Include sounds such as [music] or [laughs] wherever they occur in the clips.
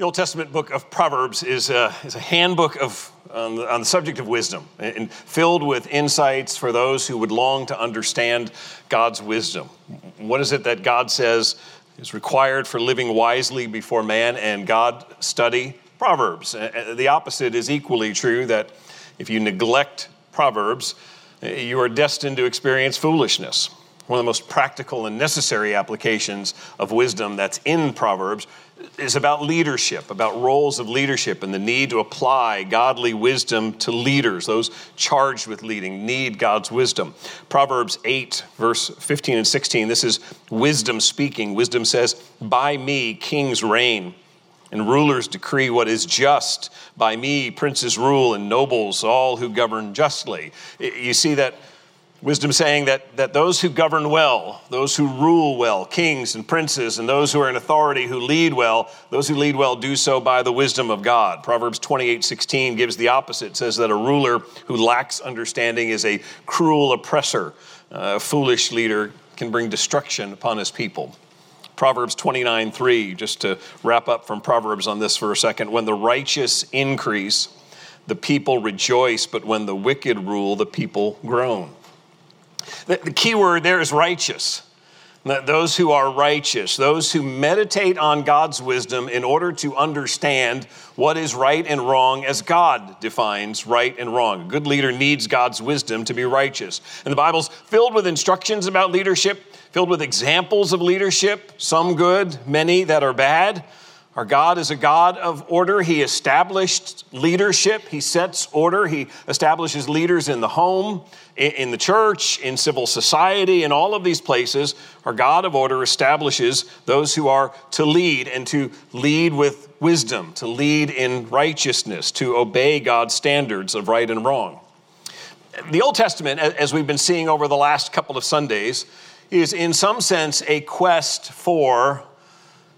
The Old Testament book of Proverbs is a, is a handbook of, on, the, on the subject of wisdom and filled with insights for those who would long to understand God's wisdom. What is it that God says is required for living wisely before man and God study? Proverbs. The opposite is equally true that if you neglect Proverbs, eh, you are destined to experience foolishness. One of the most practical and necessary applications of wisdom that's in Proverbs is about leadership, about roles of leadership, and the need to apply godly wisdom to leaders. Those charged with leading need God's wisdom. Proverbs 8, verse 15 and 16, this is wisdom speaking. Wisdom says, By me kings reign. And rulers decree what is just. By me, princes rule, and nobles, all who govern justly. You see that Wisdom saying that, that those who govern well, those who rule well, kings and princes, and those who are in authority who lead well, those who lead well do so by the wisdom of God. Proverbs 28 16 gives the opposite, it says that a ruler who lacks understanding is a cruel oppressor. Uh, a foolish leader can bring destruction upon his people. Proverbs 29 3, just to wrap up from Proverbs on this for a second. When the righteous increase, the people rejoice, but when the wicked rule, the people groan. The, the key word there is righteous. Those who are righteous, those who meditate on God's wisdom in order to understand what is right and wrong as God defines right and wrong. A good leader needs God's wisdom to be righteous. And the Bible's filled with instructions about leadership, filled with examples of leadership, some good, many that are bad. Our God is a God of order. He established leadership. He sets order. He establishes leaders in the home, in the church, in civil society, in all of these places. Our God of order establishes those who are to lead and to lead with wisdom, to lead in righteousness, to obey God's standards of right and wrong. The Old Testament, as we've been seeing over the last couple of Sundays, is in some sense a quest for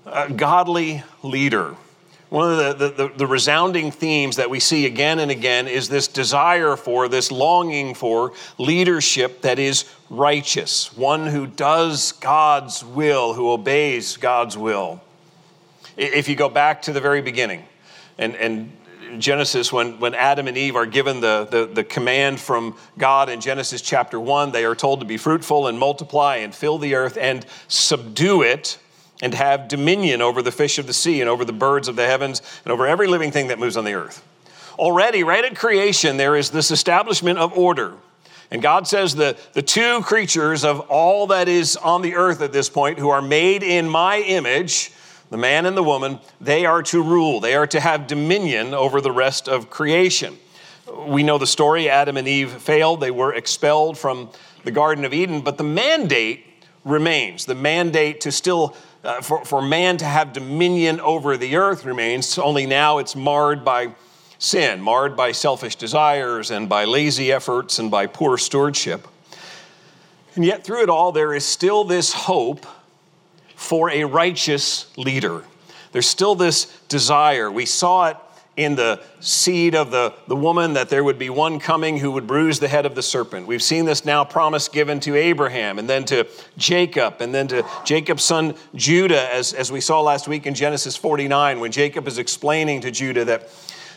a godly leader. One of the, the, the, resounding themes that we see again and again is this desire for, this longing for leadership that is righteous, one who does God's will, who obeys God's will. If you go back to the very beginning, and, and Genesis, when, when Adam and Eve are given the, the, the, command from God in Genesis chapter 1, they are told to be fruitful and multiply and fill the earth and subdue it and have dominion over the fish of the sea and over the birds of the heavens and over every living thing that moves on the earth. Already, right at creation, there is this establishment of order. And God says the, the two creatures of all that is on the earth at this point, who are made in my image, the man and the woman, they are to rule. They are to have dominion over the rest of creation. We know the story Adam and Eve failed, they were expelled from the Garden of Eden, but the mandate remains the mandate to still uh, for, for man to have dominion over the earth remains, only now it's marred by sin, marred by selfish desires and by lazy efforts and by poor stewardship. And yet, through it all, there is still this hope for a righteous leader. There's still this desire. We saw it in the seed of the, the woman that there would be one coming who would bruise the head of the serpent. We've seen this now promise given to Abraham and then to Jacob and then to Jacob's son Judah, as, as we saw last week in Genesis 49, when Jacob is explaining to Judah that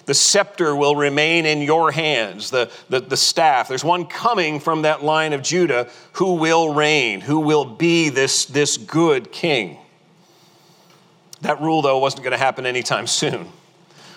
the scepter will remain in your hands, the, the, the staff. There's one coming from that line of Judah who will reign, who will be this, this good king. That rule, though, wasn't going to happen anytime [laughs] soon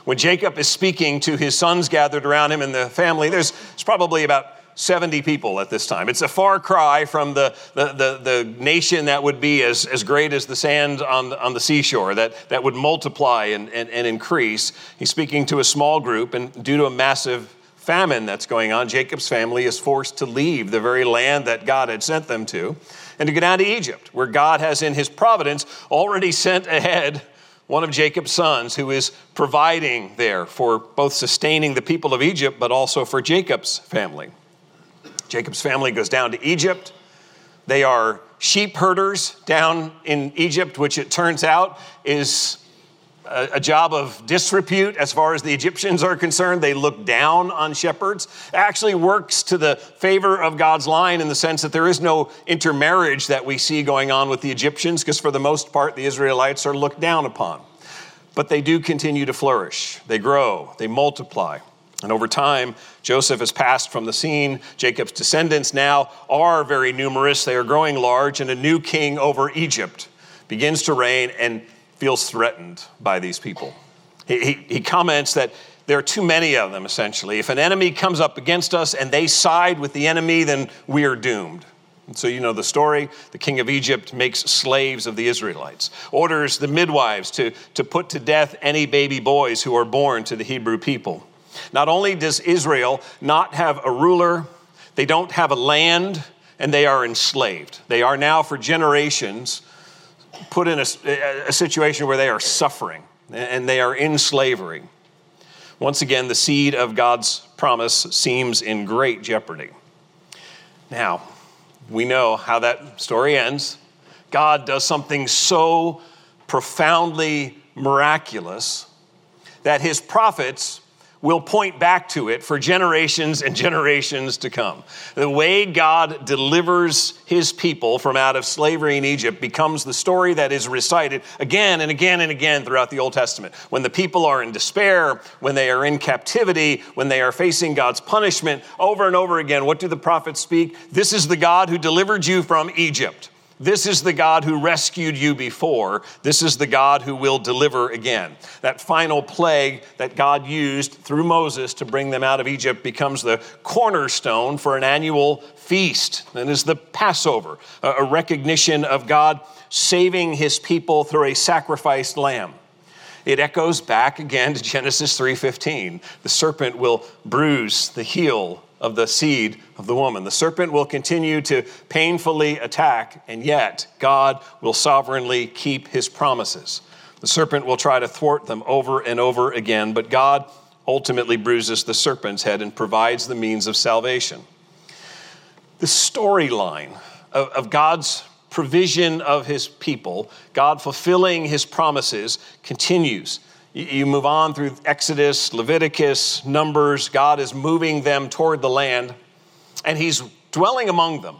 when Jacob is speaking to his sons gathered around him and the family, there's, there's probably about 70 people at this time. It's a far cry from the, the, the, the, nation that would be as, as great as the sand on on the seashore, that, that would multiply and, and, and increase. He's speaking to a small group, and due to a massive famine that's going on, Jacob's family is forced to leave the very land that God had sent them to and to go down to Egypt, where God has, in his providence, already sent ahead one of Jacob's sons, who is providing there for both sustaining the people of Egypt, but also for Jacob's family. Jacob's family goes down to Egypt. They are sheep herders down in Egypt, which it turns out is a, job of disrepute as far as the Egyptians are concerned. They look down on shepherds. Actually works to the favor of God's line in the sense that there is no intermarriage that we see going on with the Egyptians, because for the most part, the Israelites are looked down upon. but they do continue to flourish. They grow, they multiply. And over time, Joseph has passed from the scene. Jacob's descendants now are very numerous. They are growing large, and a new king over Egypt begins to reign and feels threatened by these people. He, he, he, comments that there are too many of them, essentially. If an enemy comes up against us and they side with the enemy, then we are doomed. And so, you know the story. The king of Egypt makes slaves of the Israelites, orders the midwives to, to put to death any baby boys who are born to the Hebrew people. Not only does Israel not have a ruler, they don't have a land, and they are enslaved. They are now, for generations, put in a, a situation where they are suffering and they are in slavery. Once again, the seed of God's promise seems in great jeopardy. Now, we know how that story ends. God does something so profoundly miraculous that his prophets will point back to it for generations and generations to come. The way God delivers his people from out of slavery in Egypt becomes the story that is recited again and again and again throughout the Old Testament. When the people are in despair, when they are in captivity, when they are facing God's punishment, over and over again, what do the prophets speak? This is the God who delivered you from Egypt. This is the God who rescued you before. This is the God who will deliver again. That final plague that God used through Moses to bring them out of Egypt becomes the cornerstone for an annual feast. And is the Passover, a recognition of God saving his people through a sacrificed lamb. It echoes back again to Genesis 3:15. The serpent will bruise the heel of the seed of the woman. The serpent will continue to painfully attack, and yet God will sovereignly keep his promises. The serpent will try to thwart them over and over again, but God ultimately bruises the serpent's head and provides the means of salvation. The storyline of, of God's provision of his people, God fulfilling his promises, continues you move on through Exodus, Leviticus, Numbers. God is moving them toward the land, and He's dwelling among them.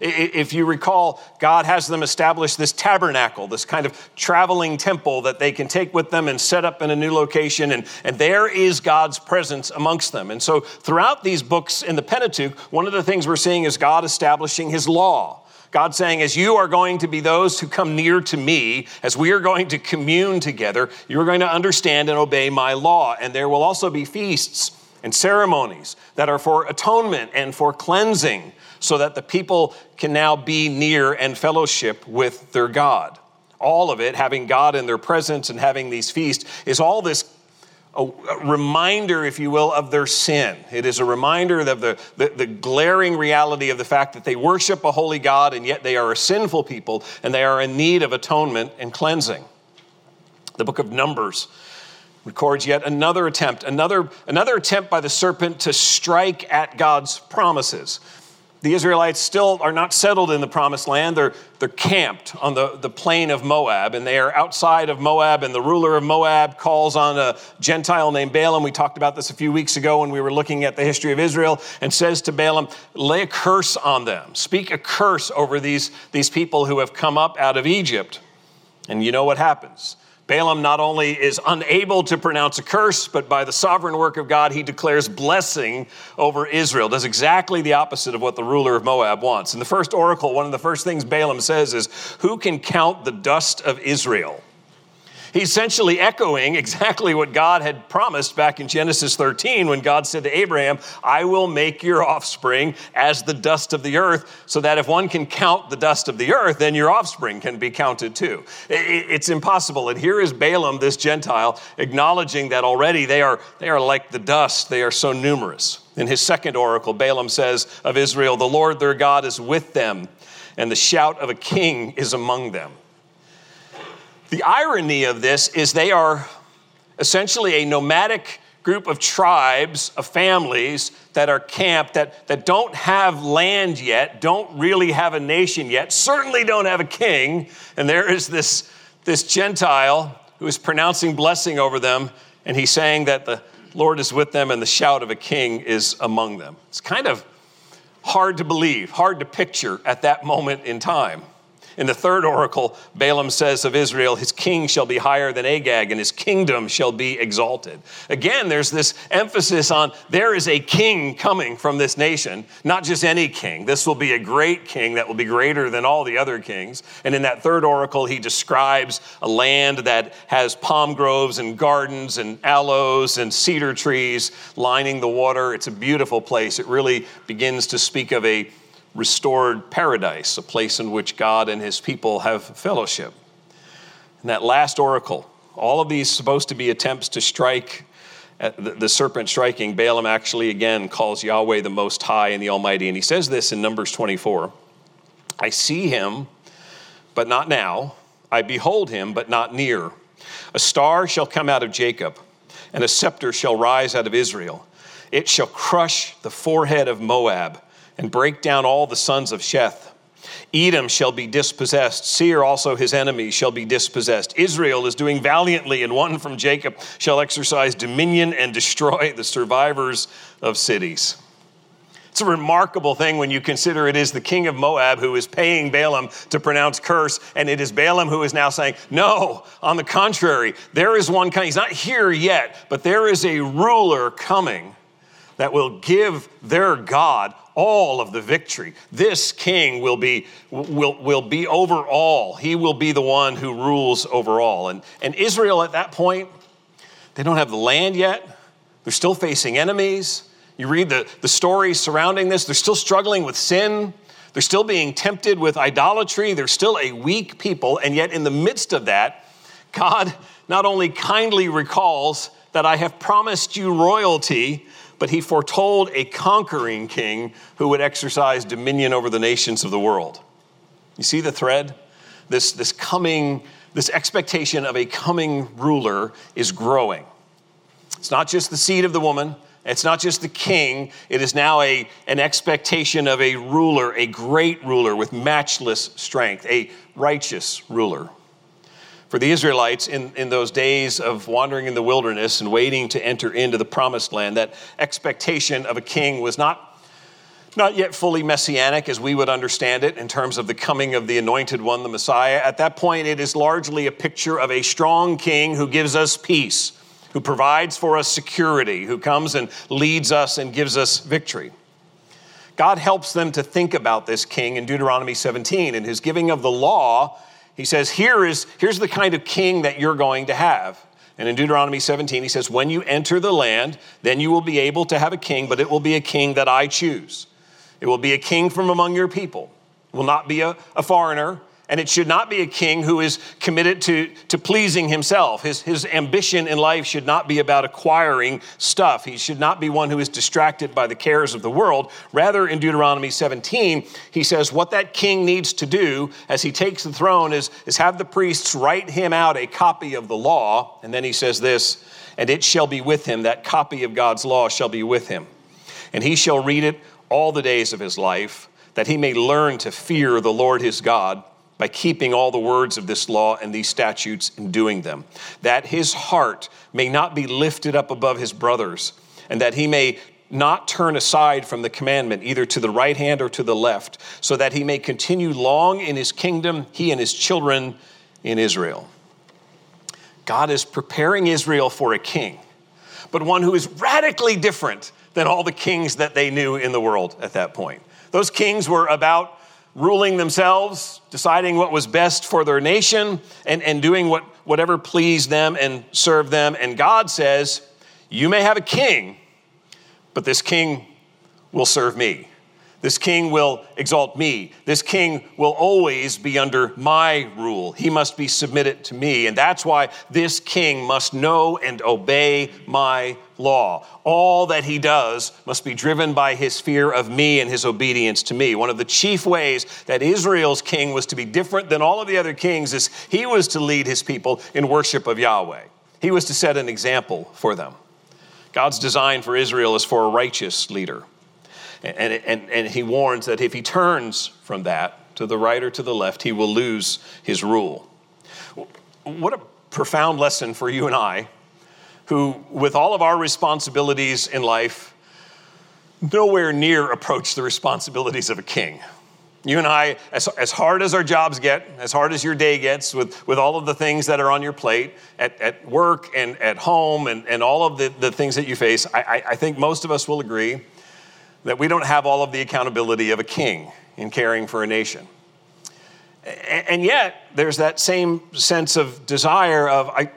If you recall, God has them establish this tabernacle, this kind of traveling temple that they can take with them and set up in a new location, and, and there is God's presence amongst them. And so, throughout these books in the Pentateuch, one of the things we're seeing is God establishing His law God saying, as you are going to be those who come near to me, as we are going to commune together, you're going to understand and obey my law. And there will also be feasts and ceremonies that are for atonement and for cleansing, so that the people can now be near and fellowship with their God. All of it, having God in their presence and having these feasts, is all this a, reminder, if you will, of their sin. It is a reminder of the, the, the, glaring reality of the fact that they worship a holy God and yet they are a sinful people and they are in need of atonement and cleansing. The book of Numbers records yet another attempt, another, another attempt by the serpent to strike at God's promises the Israelites still are not settled in the promised land. They're, they're camped on the, the plain of Moab, and they are outside of Moab. And the ruler of Moab calls on a Gentile named Balaam. We talked about this a few weeks ago when we were looking at the history of Israel, and says to Balaam, Lay a curse on them. Speak a curse over these, these people who have come up out of Egypt. And you know what happens? Balaam not only is unable to pronounce a curse, but by the sovereign work of God, he declares blessing over Israel. Does exactly the opposite of what the ruler of Moab wants. In the first oracle, one of the first things Balaam says is, Who can count the dust of Israel? He's essentially echoing exactly what God had promised back in Genesis 13 when God said to Abraham, I will make your offspring as the dust of the earth, so that if one can count the dust of the earth, then your offspring can be counted too. It's impossible. And here is Balaam, this Gentile, acknowledging that already they are, they are like the dust, they are so numerous. In his second oracle, Balaam says of Israel, The Lord their God is with them, and the shout of a king is among them. The irony of this is they are essentially a nomadic group of tribes, of families that are camped, that, that don't have land yet, don't really have a nation yet, certainly don't have a king. And there is this, this Gentile who is pronouncing blessing over them, and he's saying that the Lord is with them and the shout of a king is among them. It's kind of hard to believe, hard to picture at that moment in time. In the third oracle, Balaam says of Israel, his king shall be higher than Agag, and his kingdom shall be exalted. Again, there's this emphasis on there is a king coming from this nation, not just any king. This will be a great king that will be greater than all the other kings. And in that third oracle, he describes a land that has palm groves and gardens and aloes and cedar trees lining the water. It's a beautiful place. It really begins to speak of a restored paradise, a place in which God and his people have fellowship. And that last oracle, all of these supposed to be attempts to strike uh, the serpent striking, Balaam actually again calls Yahweh the Most High and the Almighty. And he says this in Numbers 24 I see him, but not now. I behold him, but not near. A star shall come out of Jacob, and a scepter shall rise out of Israel. It shall crush the forehead of Moab and break down all the sons of Sheth. Edom shall be dispossessed. Seir also his enemies shall be dispossessed. Israel is doing valiantly, and one from Jacob shall exercise dominion and destroy the survivors of cities. It's a remarkable thing when you consider it is the king of Moab who is paying Balaam to pronounce curse, and it is Balaam who is now saying, No, on the contrary, there is one coming. He's not here yet, but there is a ruler coming that will give their God all of the victory. This king will be, will, will be over all. He will be the one who rules over all. And, and Israel at that point, they don't have the land yet. They're still facing enemies. You read the, the stories surrounding this, they're still struggling with sin. They're still being tempted with idolatry. They're still a weak people. And yet, in the midst of that, God not only kindly recalls that I have promised you royalty, but he foretold a conquering king who would exercise dominion over the nations of the world. You see the thread? This, this coming, this expectation of a coming ruler is growing. It's not just the seed of the woman, it's not just the king, it is now a, an expectation of a ruler, a great ruler with matchless strength, a righteous ruler. For the Israelites in, in those days of wandering in the wilderness and waiting to enter into the promised land, that expectation of a king was not, not yet fully messianic as we would understand it in terms of the coming of the anointed one, the Messiah. At that point, it is largely a picture of a strong king who gives us peace, who provides for us security, who comes and leads us and gives us victory. God helps them to think about this king in Deuteronomy 17 and his giving of the law he says, Here is, Here's the kind of king that you're going to have. And in Deuteronomy 17, he says, When you enter the land, then you will be able to have a king, but it will be a king that I choose. It will be a king from among your people. It will not be a, a foreigner. And it should not be a king who is committed to, to pleasing himself. His, his ambition in life should not be about acquiring stuff. He should not be one who is distracted by the cares of the world. Rather, in Deuteronomy 17, he says what that king needs to do as he takes the throne is, is have the priests write him out a copy of the law. And then he says this, and it shall be with him, that copy of God's law shall be with him. And he shall read it all the days of his life, that he may learn to fear the Lord his God by keeping all the words of this law and these statutes and doing them, that his heart may not be lifted up above his brothers, and that he may not turn aside from the commandment, either to the right hand or to the left, so that he may continue long in his kingdom, he and his children in Israel. God is preparing Israel for a king, but one who is radically different than all the kings that they knew in the world at that point. Those kings were about ruling themselves, deciding what was best for their nation, and, and doing what, whatever pleased them and served them. And God says, You may have a king, but this king will serve me. This king will exalt me. This king will always be under my rule. He must be submitted to me. And that's why this king must know and obey my law. All that he does must be driven by his fear of me and his obedience to me. One of the chief ways that Israel's king was to be different than all of the other kings is he was to lead his people in worship of Yahweh. He was to set an example for them. God's design for Israel is for a righteous leader. And, and, and he warns that if he turns from that to the right or to the left, he will lose his rule. What a profound lesson for you and I, who, with all of our responsibilities in life, nowhere near approach the responsibilities of a king. You and I, as, as hard as our jobs get, as hard as your day gets, with, with all of the things that are on your plate at, at work and at home and, and all of the, the things that you face, I, I, I think most of us will agree that we don't have all of the accountability of a king in caring for a nation. And yet, there's that same sense of desire of, I,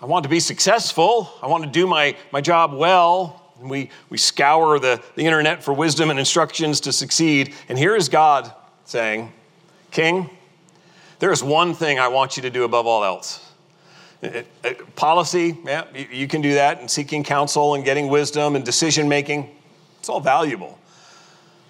I want to be successful, I want to do my, my job well. And we, we scour the, the internet for wisdom and instructions to succeed. And here is God saying, King, there is one thing I want you to do above all else. Policy, yeah, you can do that, and seeking counsel and getting wisdom and decision making, all valuable.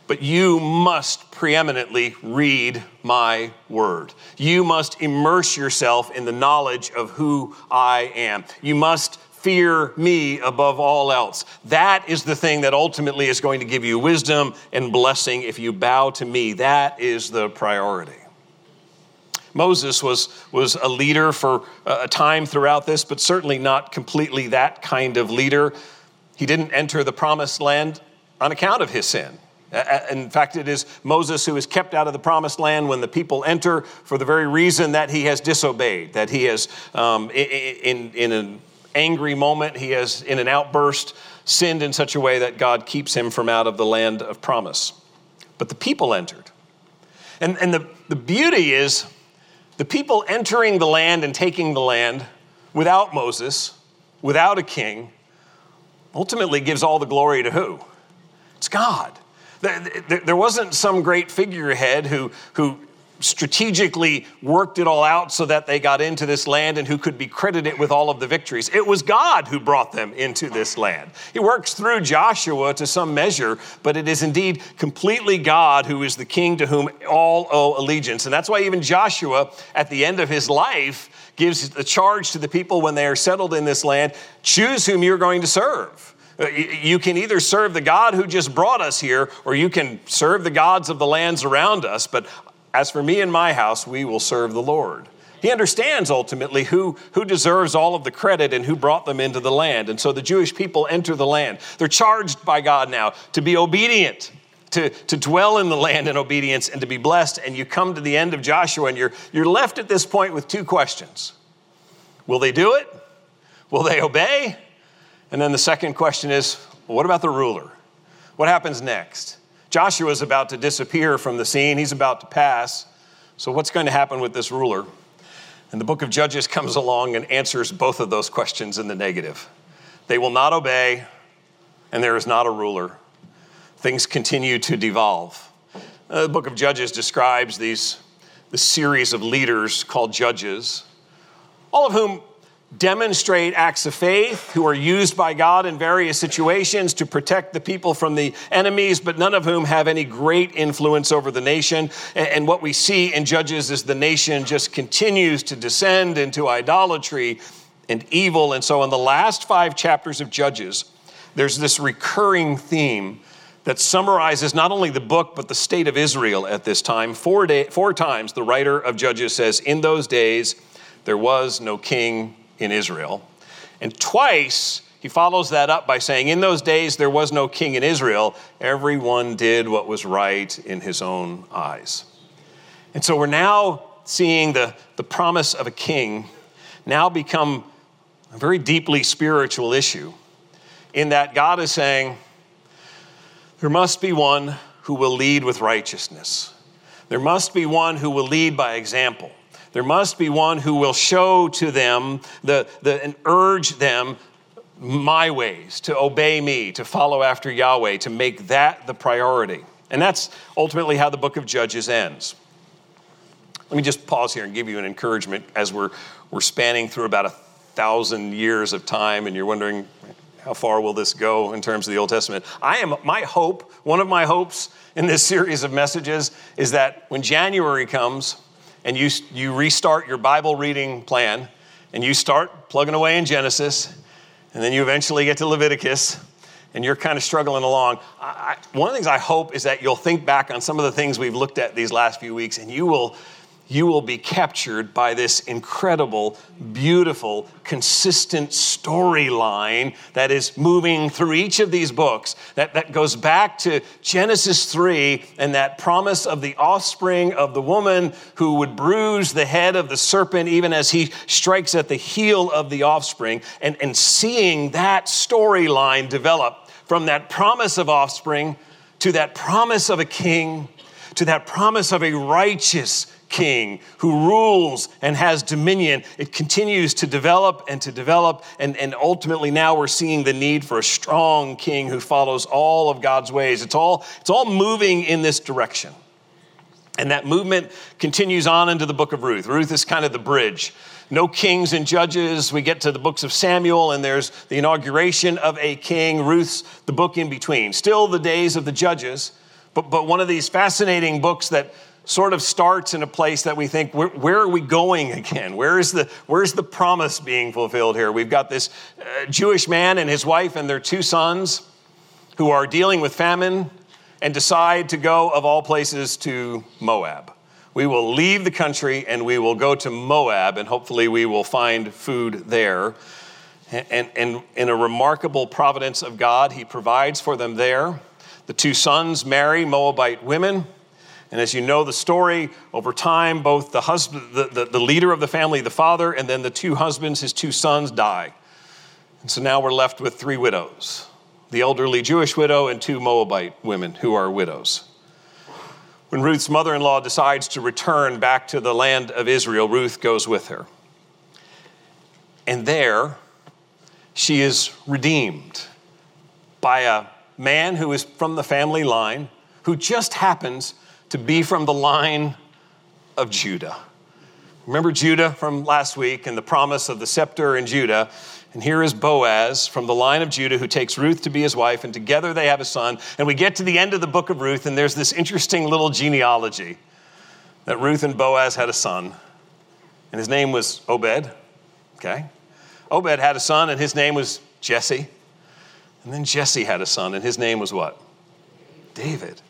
But you must preeminently read my word. You must immerse yourself in the knowledge of who I am. You must fear me above all else. That is the thing that ultimately is going to give you wisdom and blessing if you bow to me. That is the priority. Moses was, was a leader for a time throughout this, but certainly not completely that kind of leader. He didn't enter the promised land on account of his sin. In fact, it is Moses who is kept out of the promised land when the people enter for the very reason that he has disobeyed, that he has, um, in, in, an angry moment, he has, in an outburst, sinned in such a way that God keeps him from out of the land of promise. But the people entered. And, and the, the beauty is the people entering the land and taking the land without Moses, without a king, ultimately gives all the glory to who? It's God. There wasn't some great figurehead who, who strategically worked it all out so that they got into this land and who could be credited with all of the victories. It was God who brought them into this land. He works through Joshua to some measure, but it is indeed completely God who is the king to whom all owe allegiance. And that's why even Joshua, at the end of his life, gives the charge to the people when they are settled in this land choose whom you're going to serve. Uh, you can either serve the God who just brought us here, or you can serve the gods of the lands around us. But as for me and my house, we will serve the Lord. He understands ultimately who, who deserves all of the credit and who brought them into the land. And so the Jewish people enter the land. They're charged by God now to be obedient, to, to dwell in the land in obedience, and to be blessed. And you come to the end of Joshua, and you're, you're left at this point with two questions Will they do it? Will they obey? And then the second question is well, what about the ruler? What happens next? Joshua is about to disappear from the scene, he's about to pass. So, what's going to happen with this ruler? And the book of Judges comes along and answers both of those questions in the negative. They will not obey, and there is not a ruler. Things continue to devolve. Uh, the book of Judges describes these the series of leaders called judges, all of whom demonstrate acts of faith, who are used by God in various situations to protect the people from the enemies, but none of whom have any great influence over the nation. And what we see in Judges is the nation just continues to descend into idolatry and evil. And so, in the last five chapters of Judges, there's this recurring theme that summarizes not only the book, but the state of Israel at this time. Four, day, four times the writer of Judges says, In those days, there was no king in Israel. And twice he follows that up by saying, In those days there was no king in Israel. Everyone did what was right in his own eyes. And so we're now seeing the, the promise of a king now become a very deeply spiritual issue, in that God is saying, There must be one who will lead with righteousness. There must be one who will lead by example. There must be one who will show to them the, the, and urge them my ways, to obey me, to follow after Yahweh, to make that the priority. And that's ultimately how the book of Judges ends. Let me just pause here and give you an encouragement as we're, we're spanning through about a thousand years of time, and you're wondering, how far will this go in terms of the Old Testament? I am, my hope, one of my hopes in this series of messages is that when January comes, and you, you restart your Bible reading plan and you start plugging away in Genesis, and then you eventually get to Leviticus, and you're kind of struggling along. I, one of the things I hope is that you'll think back on some of the things we've looked at these last few weeks, and you will, you will be captured by this incredible, beautiful, consistent storyline that is moving through each of these books that, that goes back to Genesis 3 and that promise of the offspring of the woman who would bruise the head of the serpent even as he strikes at the heel of the offspring. And, and seeing that storyline develop from that promise of offspring to that promise of a king to that promise of a righteous king who rules and has dominion. It continues to develop and to develop. And, and ultimately, now we're seeing the need for a strong king who follows all of God's ways. It's all, it's all moving in this direction. And that movement continues on into the book of Ruth. Ruth is kind of the bridge. No kings and judges. We get to the books of Samuel, and there's the inauguration of a king. Ruth's the book in between. Still the days of the judges, but, but one of these fascinating books that sort of starts in a place that we think, where, where, are we going again? Where is the, where's the promise being fulfilled here? We've got this uh, Jewish man and his wife and their two sons who are dealing with famine and decide to go, of all places, to Moab. We will leave the country and we will go to Moab, and hopefully we will find food there. And, and, and in a remarkable providence of God, He provides for them there. The two sons marry Moabite women. And as you know the story, over time, both the husband, the, the, the, leader of the family, the father, and then the two husbands, his two sons, die. And so now we're left with three widows the elderly Jewish widow and two Moabite women who are widows. When Ruth's mother in law decides to return back to the land of Israel, Ruth goes with her. And there, she is redeemed by a man who is from the family line who just happens to be from the line of Judah. Remember Judah from last week and the promise of the scepter in Judah. And here is Boaz from the line of Judah who takes Ruth to be his wife, and together they have a son. And we get to the end of the book of Ruth, and there's this interesting little genealogy that Ruth and Boaz had a son, and his name was Obed. Okay? Obed had a son, and his name was Jesse. And then Jesse had a son, and his name was what? David.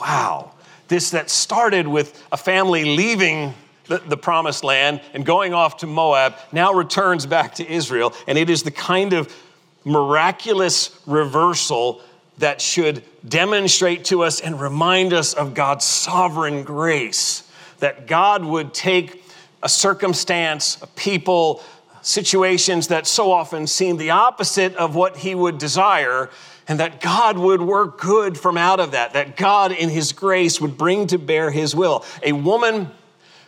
Wow this that started with a family leaving the, the, promised land and going off to Moab now returns back to Israel. And it is the kind of miraculous reversal that should demonstrate to us and remind us of God's sovereign grace. That God would take a circumstance, a people, situations that so often seem the opposite of what He would desire, and that God would work good from out of that, that God in His grace would bring to bear His will. A woman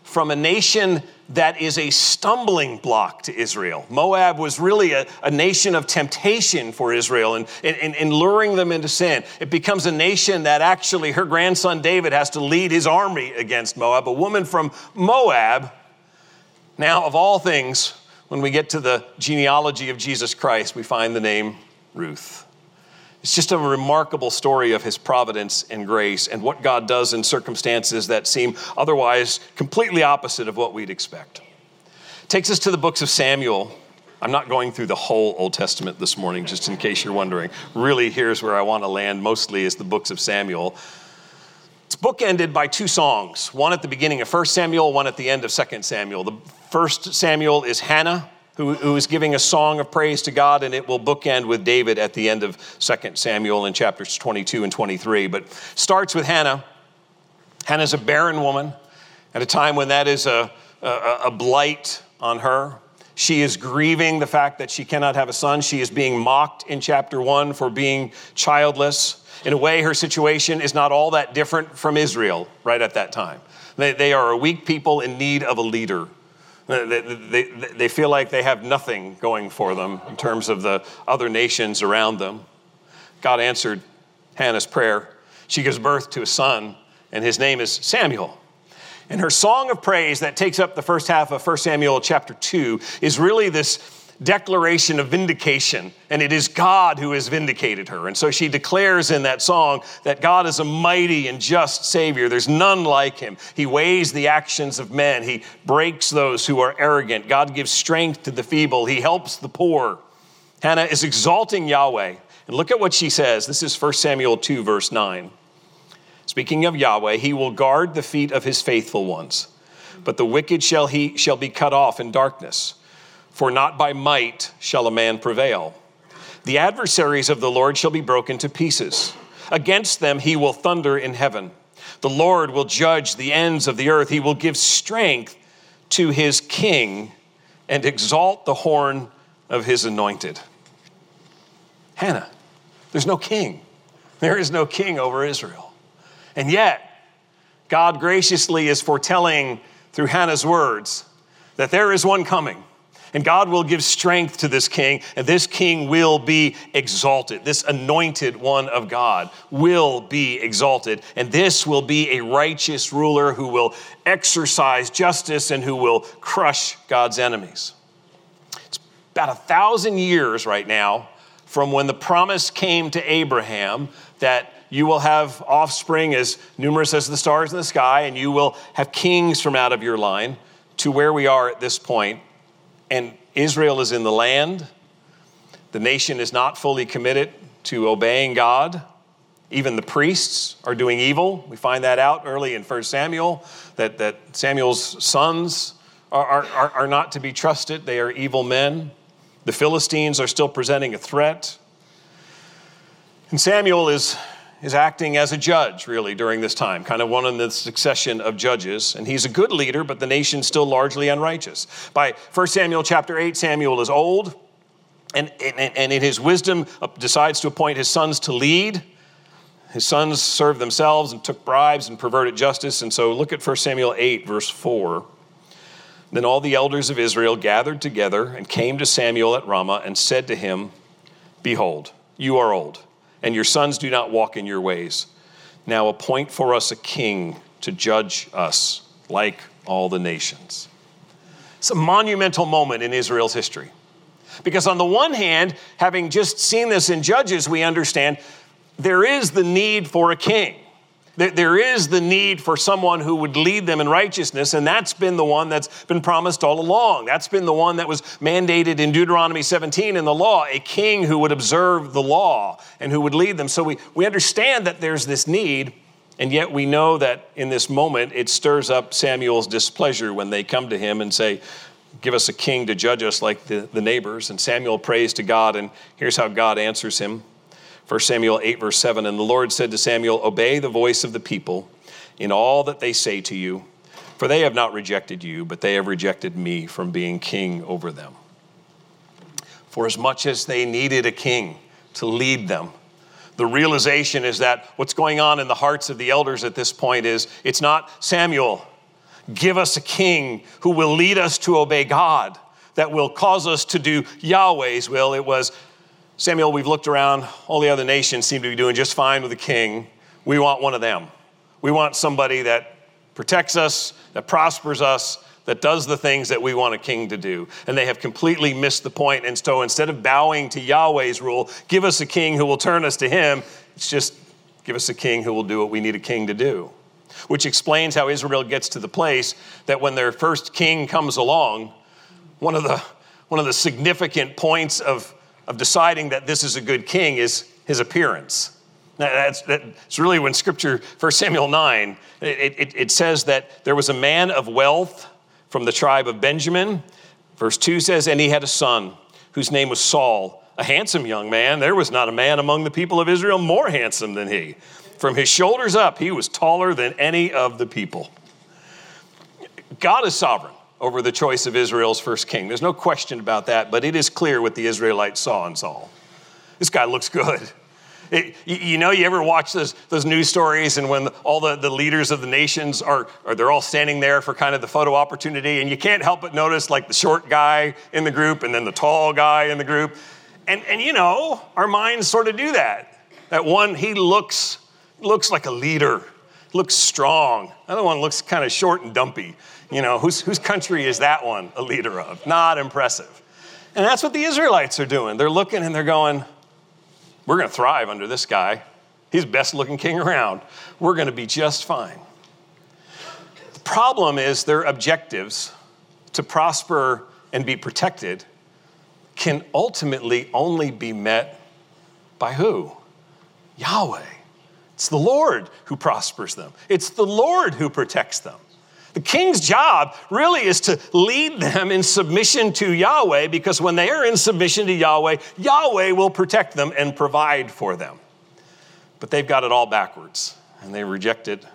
from a nation that is a stumbling block to Israel. Moab was really a, a nation of temptation for Israel and, and, and luring them into sin. It becomes a nation that actually her grandson David has to lead his army against Moab. A woman from Moab, now of all things, when we get to the genealogy of Jesus Christ, we find the name Ruth. It's just a remarkable story of his providence and grace and what God does in circumstances that seem otherwise completely opposite of what we'd expect. Takes us to the books of Samuel. I'm not going through the whole Old Testament this morning, just in case you're wondering. Really, here's where I want to land mostly is the books of Samuel. It's bookended by two songs, one at the beginning of 1 Samuel, one at the end of 2 Samuel. The first Samuel is Hannah who, who is giving a song of praise to God, and it will bookend with David at the end of 2 Samuel in chapters 22 and 23. But starts with Hannah. Hannah's a barren woman at a time when that is a, a, a blight on her. She is grieving the fact that she cannot have a son. She is being mocked in chapter one for being childless. In a way, her situation is not all that different from Israel right at that time. They, they are a weak people in need of a leader. They, they, they feel like they have nothing going for them in terms of the other nations around them. God answered Hannah's prayer. She gives birth to a son, and his name is Samuel. And her song of praise that takes up the first half of 1 Samuel chapter 2 is really this declaration of vindication, and it is God who has vindicated her. And so she declares in that song that God is a mighty and just Savior. There's none like him. He weighs the actions of men, He breaks those who are arrogant. God gives strength to the feeble, He helps the poor. Hannah is exalting Yahweh. And look at what she says. This is 1 Samuel 2, verse 9. Speaking of Yahweh, He will guard the feet of His faithful ones but the wicked shall, he, shall be cut off in darkness. For not by might shall a man prevail. The adversaries of the Lord shall be broken to pieces. Against them he will thunder in heaven. The Lord will judge the ends of the earth. He will give strength to his king and exalt the horn of his anointed. Hannah, there's no king. There is no king over Israel. And yet, God graciously is foretelling through Hannah's words that there is one coming. And God will give strength to this king, and this king will be exalted. This anointed one of God will be exalted. And this will be a righteous ruler who will exercise justice and who will crush God's enemies. It's about a thousand years right now from when the promise came to Abraham that you will have offspring as numerous as the stars in the sky, and you will have kings from out of your line, to where we are at this point. And Israel is in the land. The nation is not fully committed to obeying God. Even the priests are doing evil. We find that out early in 1 Samuel, that, that Samuel's sons are, are, are not to be trusted. They are evil men. The Philistines are still presenting a threat. And Samuel is is acting as a judge, really, during this time, kind of one in the succession of judges. And he's a good leader, but the nation's still largely unrighteous. By 1 Samuel chapter 8, Samuel is old, and, and, and in his wisdom, uh, decides to appoint his sons to lead. His sons served themselves and took bribes and perverted justice. And so look at 1 Samuel 8, verse 4. Then all the elders of Israel gathered together and came to Samuel at Ramah and said to him, Behold, you are old and your sons do not walk in your ways. Now appoint for us a king to judge us like all the nations. It's a monumental moment in Israel's history. Because, on the one hand, having just seen this in Judges, we understand there is the need for a king. There is the need for someone who would lead them in righteousness, and that's been the one that's been promised all along. That's been the one that was mandated in Deuteronomy 17 in the law a king who would observe the law and who would lead them. So we, we understand that there's this need, and yet we know that in this moment it stirs up Samuel's displeasure when they come to him and say, Give us a king to judge us like the, the neighbors. And Samuel prays to God, and here's how God answers him. 1 Samuel 8, verse 7 And the Lord said to Samuel, Obey the voice of the people in all that they say to you, for they have not rejected you, but they have rejected me from being king over them. For as much as they needed a king to lead them, the realization is that what's going on in the hearts of the elders at this point is it's not Samuel, give us a king who will lead us to obey God, that will cause us to do Yahweh's will. It was Samuel, we've looked around. All the other nations seem to be doing just fine with the king. We want one of them. We want somebody that protects us, that prospers us, that does the things that we want a king to do. And they have completely missed the point. And so instead of bowing to Yahweh's rule, give us a king who will turn us to him, it's just give us a king who will do what we need a king to do. Which explains how Israel gets to the place that when their first king comes along, one of the, one of the significant points of of deciding that this is a good king is his appearance. That's, that's really when scripture, 1 Samuel 9, it, it, it says that there was a man of wealth from the tribe of Benjamin. Verse 2 says, And he had a son whose name was Saul, a handsome young man. There was not a man among the people of Israel more handsome than he. From his shoulders up, he was taller than any of the people. God is sovereign over the choice of Israel's first king. There's no question about that, but it is clear what the Israelites saw in Saul. This guy looks good. It, you know, you ever watch those, those news stories and when all the, the leaders of the nations are, are, they're all standing there for kind of the photo opportunity and you can't help but notice like the short guy in the group and then the tall guy in the group. And, and you know, our minds sort of do that. That one, he looks, looks like a leader, looks strong. Another one looks kind of short and dumpy. You know, whose, whose country is that one a leader of? Not impressive. And that's what the Israelites are doing. They're looking and they're going, we're going to thrive under this guy. He's best looking king around. We're going to be just fine. The problem is their objectives to prosper and be protected can ultimately only be met by who? Yahweh. It's the Lord who prospers them, it's the Lord who protects them. The king's job really is to lead them in submission to Yahweh because when they are in submission to Yahweh, Yahweh will protect them and provide for them. But they've got it all backwards and they rejected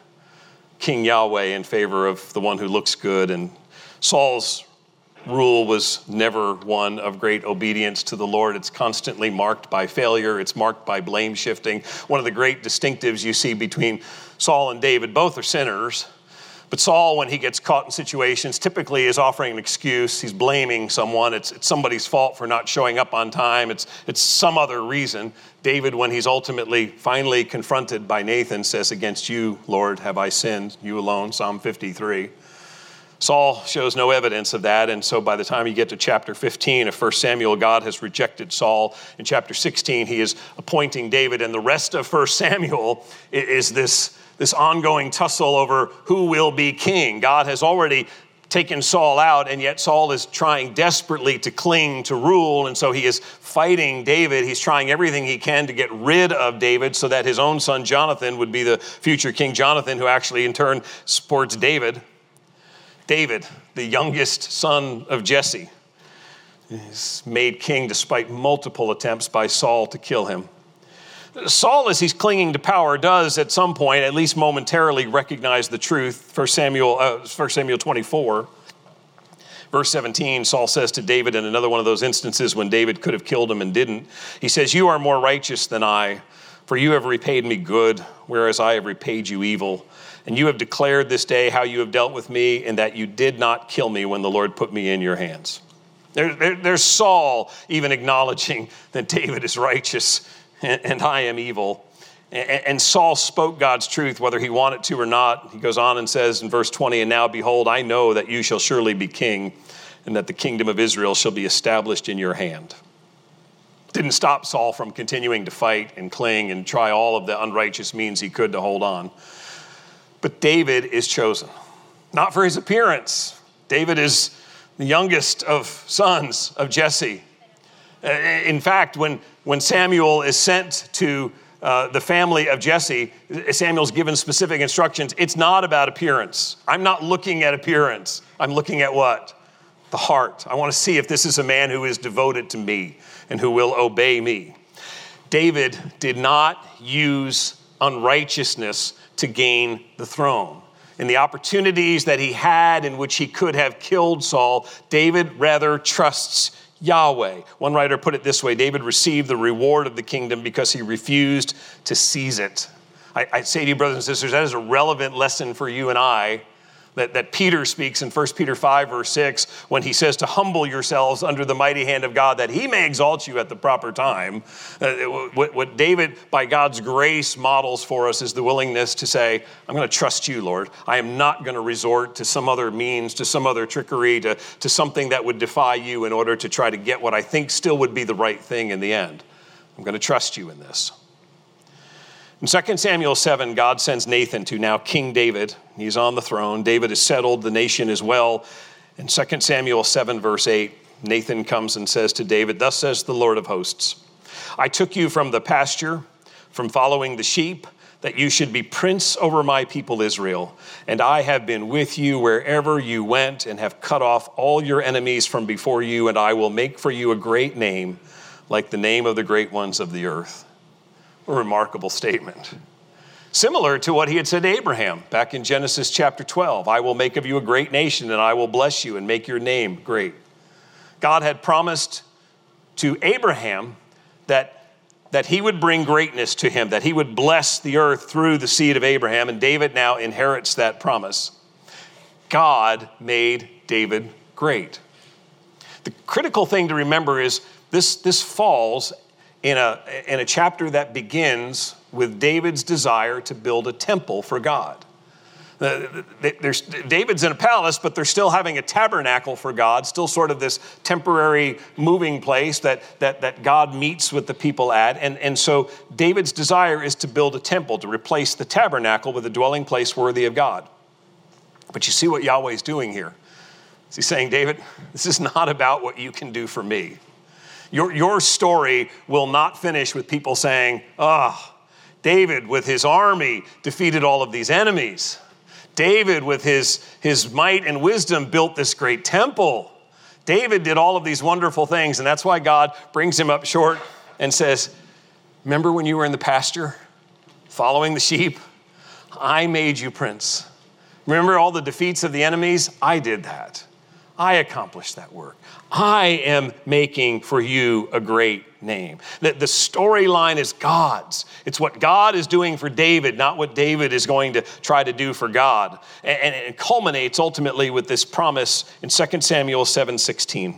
King Yahweh in favor of the one who looks good. And Saul's rule was never one of great obedience to the Lord. It's constantly marked by failure, it's marked by blame shifting. One of the great distinctives you see between Saul and David, both are sinners but Saul, when he gets caught in situations, typically is offering an excuse. He's blaming someone. It's, it's somebody's fault for not showing up on time. It's, it's some other reason. David, when he's ultimately finally confronted by Nathan, says, Against you, Lord, have I sinned, you alone, Psalm 53. Saul shows no evidence of that, and so by the time you get to chapter 15 of 1 Samuel, God has rejected Saul. In chapter 16, he is appointing David, and the rest of 1 Samuel is this this ongoing tussle over who will be king. God has already taken Saul out, and yet Saul is trying desperately to cling to rule, and so he is fighting David. He's trying everything he can to get rid of David so that his own son Jonathan would be the future King Jonathan, who actually in turn supports David. David, the youngest son of Jesse, is made king despite multiple attempts by Saul to kill him. Saul, as he's clinging to power, does at some point, at least momentarily, recognize the truth. 1 Samuel, uh, 1 Samuel 24, verse 17, Saul says to David in another one of those instances when David could have killed him and didn't, he says, You are more righteous than I, for you have repaid me good, whereas I have repaid you evil. And you have declared this day how you have dealt with me, and that you did not kill me when the Lord put me in your hands. There, there, there's Saul even acknowledging that David is righteous and I am evil. And Saul spoke God's truth, whether he wanted to or not. He goes on and says in verse 20, And now, behold, I know that you shall surely be king, and that the kingdom of Israel shall be established in your hand. Didn't stop Saul from continuing to fight and cling and try all of the unrighteous means he could to hold on. But David is chosen, not for his appearance. David is the youngest of sons of Jesse. In fact, when, when Samuel is sent to uh, the family of Jesse, Samuel's given specific instructions. It's not about appearance. I'm not looking at appearance. I'm looking at what? The heart. I want to see if this is a man who is devoted to me and who will obey me. David did not use unrighteousness to gain the throne. In the opportunities that he had in which he could have killed Saul, David rather trusts Yahweh. One writer put it this way David received the reward of the kingdom because he refused to seize it. I, say to you, brothers and sisters, that is a relevant lesson for you and I that, that Peter speaks in 1 Peter 5, verse 6, when he says to humble yourselves under the mighty hand of God, that he may exalt you at the proper time. Uh, what, what David, by God's grace, models for us is the willingness to say, I'm going to trust you, Lord. I am not going to resort to some other means, to some other trickery, to, to something that would defy you in order to try to get what I think still would be the right thing in the end. I'm going to trust you in this. In 2 Samuel 7, God sends Nathan to now King David. He's on the throne. David is settled, the nation is well. In 2 Samuel 7, verse 8, Nathan comes and says to David, Thus says the Lord of hosts, I took you from the pasture, from following the sheep, that you should be prince over my people Israel. And I have been with you wherever you went, and have cut off all your enemies from before you, and I will make for you a great name, like the name of the great ones of the earth. A remarkable statement. Similar to what he had said to Abraham back in Genesis chapter 12 I will make of you a great nation, and I will bless you and make your name great. God had promised to Abraham that, that he would bring greatness to him, that he would bless the earth through the seed of Abraham, and David now inherits that promise. God made David great. The critical thing to remember is this, this falls in a, in a chapter that begins with David's desire to build a temple for God. There's, David's in a palace, but they're still having a tabernacle for God, still sort of this temporary moving place that, that, that God meets with the people at. And, and so David's desire is to build a temple, to replace the tabernacle with a dwelling place worthy of God. But you see what Yahweh's doing here. He's saying, David, this is not about what you can do for me. Your, your story will not finish with people saying, ah, oh, David with his army defeated all of these enemies. David, with his, his might and wisdom, built this great temple. David did all of these wonderful things, and that's why God brings him up short and says, Remember when you were in the pasture following the sheep? I made you prince. Remember all the defeats of the enemies? I did that. I accomplished that work. I am making for you a great name. That the storyline is God's. It's what God is doing for David, not what David is going to try to do for God. And, it culminates ultimately with this promise in 2 Samuel 7 16.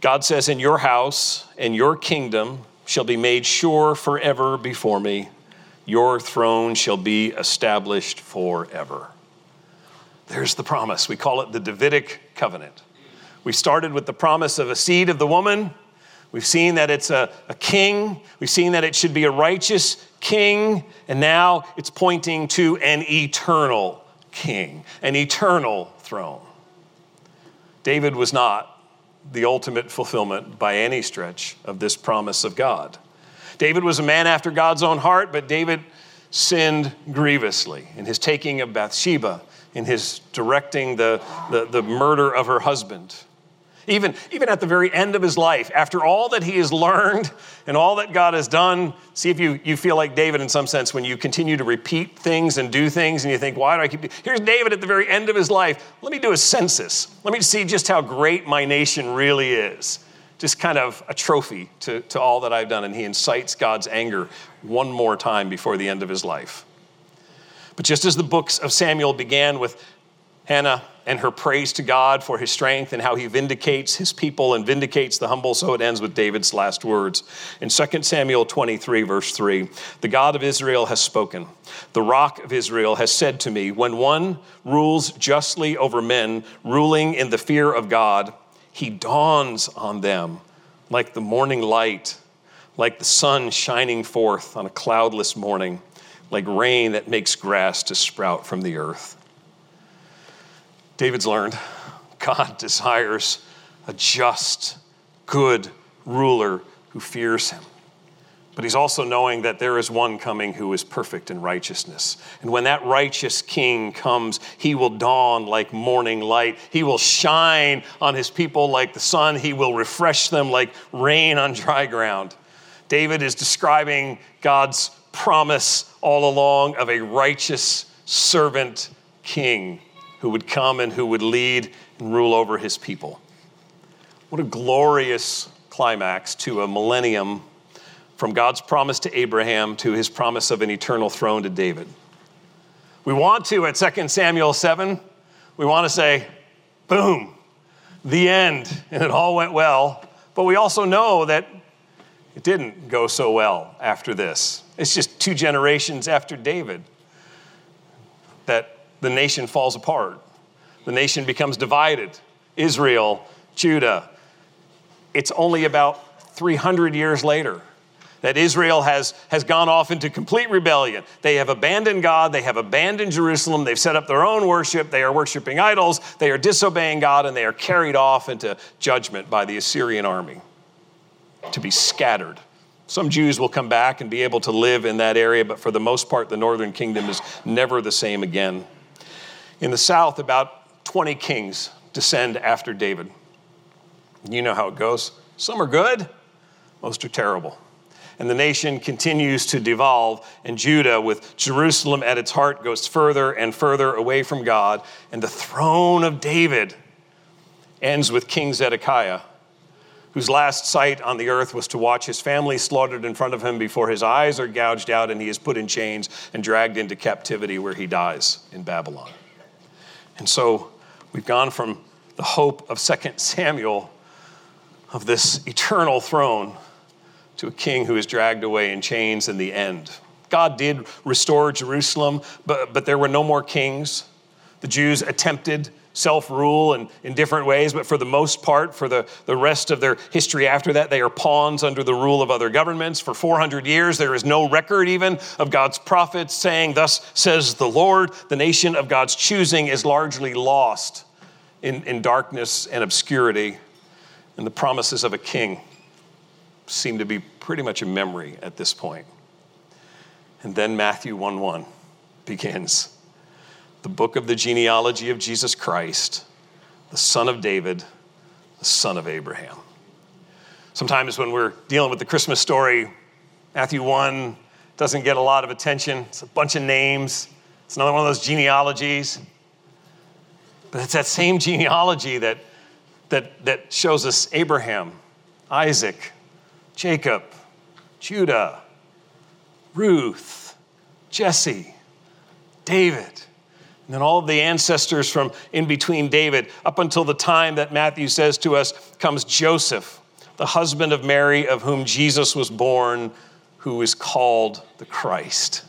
God says, In your house and your kingdom shall be made sure forever before me. Your throne shall be established forever. There's the promise. We call it the Davidic covenant. We started with the promise of a seed of the woman. We've seen that it's a, a king. We've seen that it should be a righteous king. And now it's pointing to an eternal king, an eternal throne. David was not the ultimate fulfillment by any stretch of this promise of God. David was a man after God's own heart, but David sinned grievously in his taking of Bathsheba in his directing the, the, the murder of her husband. Even, even at the very end of his life, after all that he has learned and all that God has done, see if you, you feel like David in some sense when you continue to repeat things and do things and you think, why do I keep. Here's David at the very end of his life. Let me do a census. Let me see just how great my nation really is. Just kind of a trophy to, to all that I've done. And he incites God's anger one more time before the end of his life. But just as the books of Samuel began with Hannah and her praise to God for his strength and how he vindicates his people and vindicates the humble, so it ends with David's last words. In 2 Samuel 23, verse 3, the God of Israel has spoken. The rock of Israel has said to me, When one rules justly over men, ruling in the fear of God, he dawns on them like the morning light, like the sun shining forth on a cloudless morning like rain that makes grass to sprout from the earth. David's learned God desires a just, good ruler who fears him. But he's also knowing that there is one coming who is perfect in righteousness. And when that righteous king comes, he will dawn like morning light. He will shine on his people like the sun. He will refresh them like rain on dry ground. David is describing God's promise all along of a righteous servant king who would come and who would lead and rule over his people. What a glorious climax to a millennium from God's promise to Abraham to his promise of an eternal throne to David. We want to, at 2 Samuel 7, we want to say, boom, the end, and it all went well. But we also know that it didn't go so well after this. It's just two generations after David that the nation falls apart. The nation becomes divided Israel, Judah. It's only about 300 years later that Israel has, has gone off into complete rebellion. They have abandoned God, they have abandoned Jerusalem, they've set up their own worship, they are worshiping idols, they are disobeying God, and they are carried off into judgment by the Assyrian army to be scattered. Some Jews will come back and be able to live in that area, but for the most part, the northern kingdom is never the same again. In the south, about 20 kings descend after David. You know how it goes. Some are good, most are terrible. And the nation continues to devolve, and Judah, with Jerusalem at its heart, goes further and further away from God. And the throne of David ends with King Zedekiah whose last sight on the earth was to watch his family slaughtered in front of him before his eyes are gouged out and he is put in chains and dragged into captivity where he dies in Babylon. And so we've gone from the hope of 2 Samuel of this eternal throne to a king who is dragged away in chains in the end. God did restore Jerusalem, but, but there were no more kings. The Jews attempted self rule and in different ways, but for the most part, for the, the rest of their history after that, they are pawns under the rule of other governments. For 400 years, there is no record even of God's prophets saying, Thus says the Lord. The nation of God's choosing is largely lost in, in darkness and obscurity, and the promises of a king seem to be pretty much a memory at this point. And then Matthew 1 1 begins. The book of the genealogy of Jesus Christ, the son of David, the son of Abraham. Sometimes when we're dealing with the Christmas story, Matthew 1 doesn't get a lot of attention. It's a bunch of names, it's another one of those genealogies. But it's that same genealogy that, that, that shows us Abraham, Isaac, Jacob, Judah, Ruth, Jesse, David. And then all of the ancestors from in between David, up until the time that Matthew says to us, comes Joseph, the husband of Mary, of whom Jesus was born, who is called the Christ.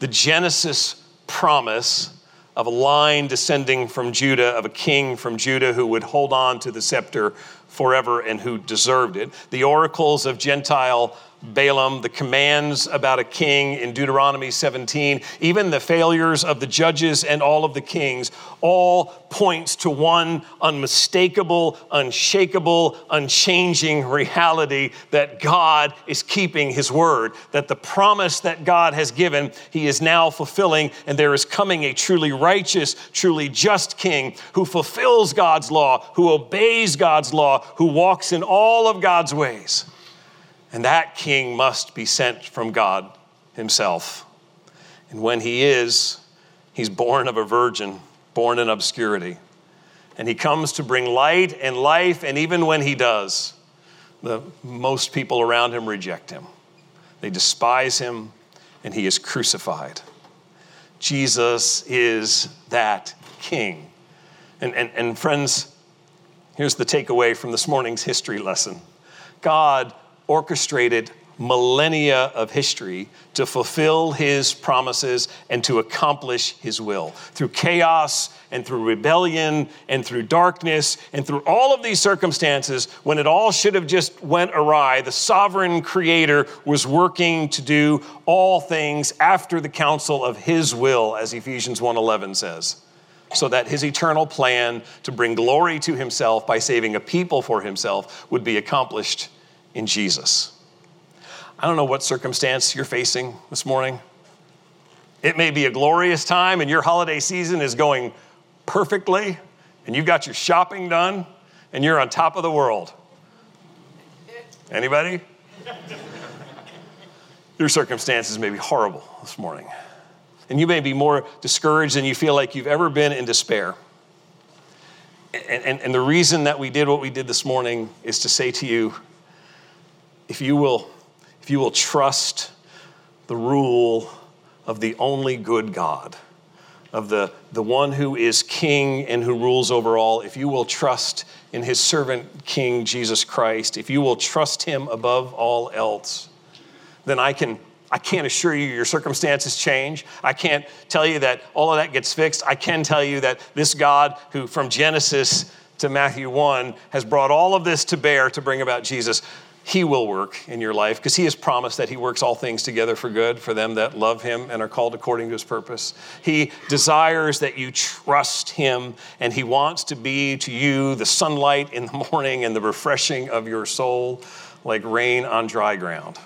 The Genesis promise of a line descending from Judah, of a king from Judah who would hold on to the scepter forever and who deserved it. The oracles of Gentile Balaam, the commands about a king in Deuteronomy 17, even the failures of the judges and all of the kings, all points to one unmistakable, unshakable, unchanging reality that God is keeping his word, that the promise that God has given, he is now fulfilling, and there is coming a truly righteous, truly just king who fulfills God's law, who obeys God's law, who walks in all of God's ways. And that king must be sent from God himself. And when he is, he's born of a virgin, born in obscurity. And he comes to bring light and life, and even when he does, the most people around him reject him. They despise him, and he is crucified. Jesus is that king. And, and, and friends, here's the takeaway from this morning's history lesson God orchestrated millennia of history to fulfill his promises and to accomplish his will. Through chaos and through rebellion and through darkness and through all of these circumstances when it all should have just went awry, the sovereign creator was working to do all things after the counsel of his will as Ephesians 1:11 says. So that his eternal plan to bring glory to himself by saving a people for himself would be accomplished in Jesus. I don't know what circumstance you're facing this morning. It may be a glorious time and your holiday season is going perfectly and you've got your shopping done and you're on top of the world. Anybody? your circumstances may be horrible this morning. And you may be more discouraged than you feel like you've ever been in despair. And, and, and the reason that we did what we did this morning is to say to you if you will, if you will trust the rule of the only good God, of the, the one who is king and who rules over all, if you will trust in his servant King Jesus Christ, if you will trust him above all else, then I can I can't assure you your circumstances change. I can't tell you that all of that gets fixed. I can tell you that this God who from Genesis to Matthew 1 has brought all of this to bear to bring about Jesus he will work in your life because He has promised that He works all things together for good for them that love Him and are called according to His purpose. He desires that you trust Him and He wants to be to you the sunlight in the [laughs] morning and the refreshing of your soul like rain on dry ground.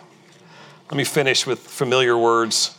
Let me finish with familiar words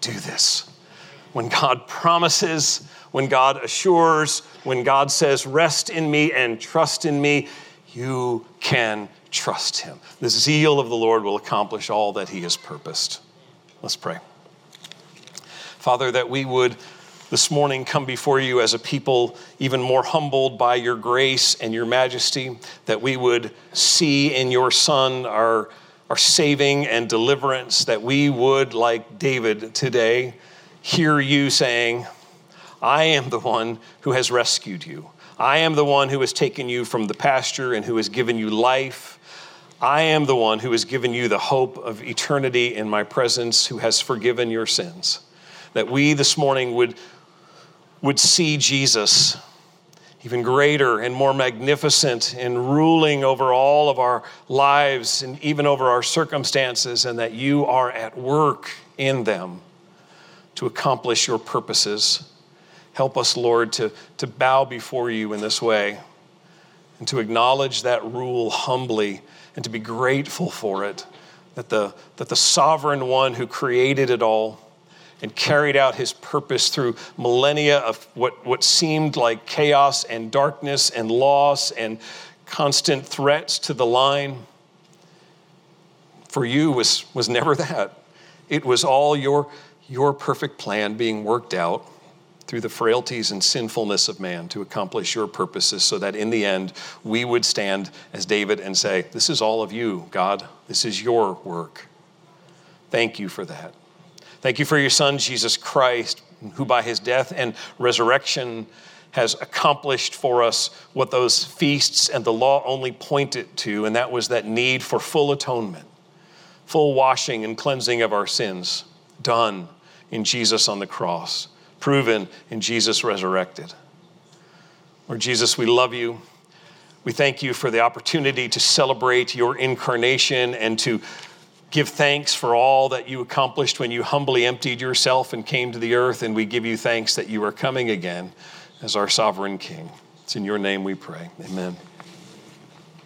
do this. When God promises, when God assures, when God says, rest in me and trust in me, you can trust him. The zeal of the Lord will accomplish all that he has purposed. Let's pray. Father, that we would this morning come before you as a people even more humbled by your grace and your majesty, that we would see in your Son our our saving and deliverance, that we would, like David today, hear you saying, I am the one who has rescued you. I am the one who has taken you from the pasture and who has given you life. I am the one who has given you the hope of eternity in my presence, who has forgiven your sins. That we this morning would would see Jesus even greater and more magnificent in ruling over all of our lives and even over our circumstances, and that you are at work in them to accomplish your purposes. Help us, Lord, to, to bow before you in this way and to acknowledge that rule humbly and to be grateful for it. That the, that the sovereign one who created it all and carried out his purpose through millennia of what, what seemed like chaos and darkness and loss and constant threats to the line. For you was, was never that. It was all your, your perfect plan being worked out through the frailties and sinfulness of man to accomplish your purposes so that in the end we would stand as David and say, This is all of you, God. This is your work. Thank you for that. Thank you for your Son, Jesus Christ, who by his death and resurrection has accomplished for us what those feasts and the law only pointed to, and that was that need for full atonement, full washing and cleansing of our sins, done in Jesus on the cross, proven in Jesus resurrected. Lord Jesus, we love you. We thank you for the opportunity to celebrate your incarnation and to give thanks for all that you accomplished when you humbly emptied yourself and came to the earth, and we give you thanks that you are coming again as our sovereign King. It's in your name we pray. Amen.